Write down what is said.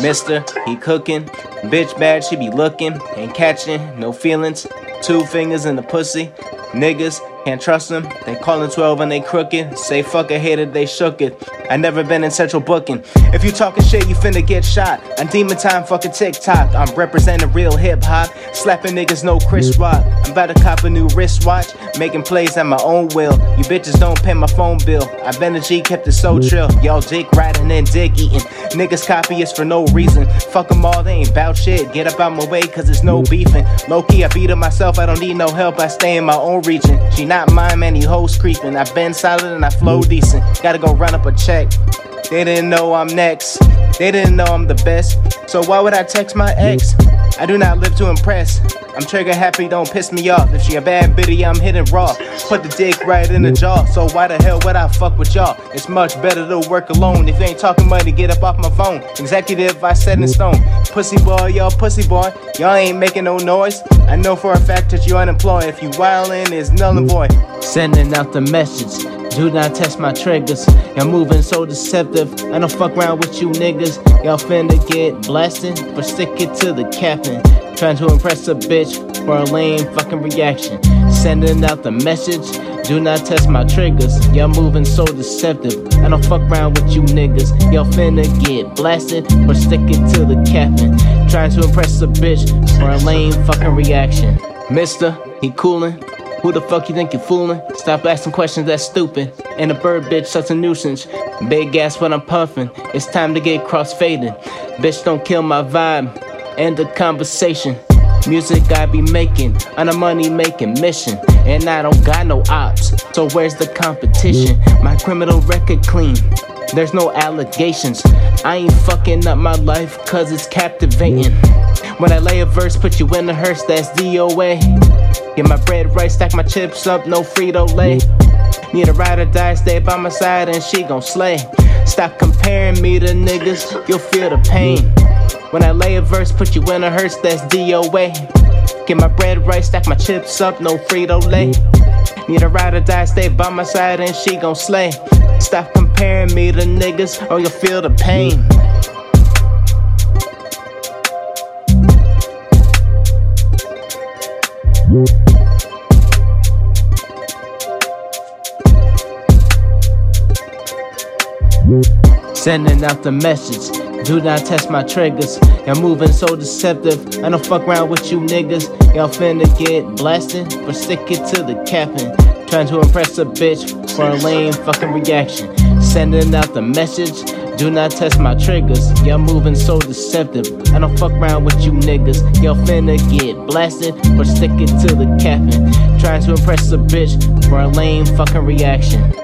Mister, he cooking. Bitch bad, she be looking. Ain't catching, no feelings. Two fingers in the pussy. Niggas, can't trust them. They callin' 12 and they crooked. Say fuck a hater, they shook it. I never been in central booking. If you talking shit, you finna get shot. I'm demon time, fucking TikTok. I'm representing real hip hop. Slapping niggas, no Chris Rock. I'm about to cop a new wristwatch. Making plays at my own will. You bitches don't pay my phone bill. I've been a G, kept it so trill. Y'all dick riding and dick eating. Niggas copy us for no reason. Fuck them all, they ain't bout shit. Get up out my way, cause it's no beefing. Low key, I beat up myself, I don't need no help. I stay in my own region. She not mine, man, you hoes creeping. I've been solid and I flow decent. Gotta go run up a check. They didn't know I'm next. They didn't know I'm the best. So why would I text my ex? I do not live to impress. I'm trigger happy, don't piss me off. If she a bad bitty, I'm hitting raw. Put the dick right in the jaw. So why the hell would I fuck with y'all? It's much better to work alone. If you ain't talking money, get up off my phone. Executive, I set in stone. Pussy boy, y'all pussy boy. Y'all ain't making no noise. I know for a fact that you unemployed. If you wildin', it's null and void. Sending out the message. Do not test my triggers. Y'all moving so deceptive. I don't fuck around with you niggas. Y'all finna get blasted, but stick it to the captain. Trying to impress a bitch for a lame fucking reaction. Sending out the message. Do not test my triggers. Y'all moving so deceptive. I don't fuck around with you niggas. Y'all finna get blasted, but stick it to the captain. Trying to impress a bitch for a lame fucking reaction. Mister, he coolin'. Who the fuck you think you're fooling? Stop asking questions that's stupid. And a bird bitch, such a nuisance. Big gas when I'm puffing. It's time to get cross faded. Bitch, don't kill my vibe. End the conversation. Music I be making on a money making mission. And I don't got no ops. So where's the competition? My criminal record clean. There's no allegations. I ain't fucking up my life cause it's captivating. When I lay a verse, put you in the hearse, that's DOA. Get my bread right, stack my chips up, no Frito Lay. Need a ride or die, stay by my side, and she gon' slay. Stop comparing me to niggas, you'll feel the pain. When I lay a verse, put you in a hearse, that's DOA. Get my bread right, stack my chips up, no Frito Lay. Need a ride or die, stay by my side, and she gon' slay. Stop comparing me to niggas, or you'll feel the pain. Sending out the message. Do not test my triggers. Y'all moving so deceptive. I don't fuck around with you niggas. Y'all finna get blasted, but stick it to the captain. Trying to impress a bitch for a lame fucking reaction. Sending out the message. Do not test my triggers. Y'all moving so deceptive. I don't fuck around with you niggas. Y'all finna get blasted, but stick it to the captain. Trying to impress a bitch for a lame fucking reaction.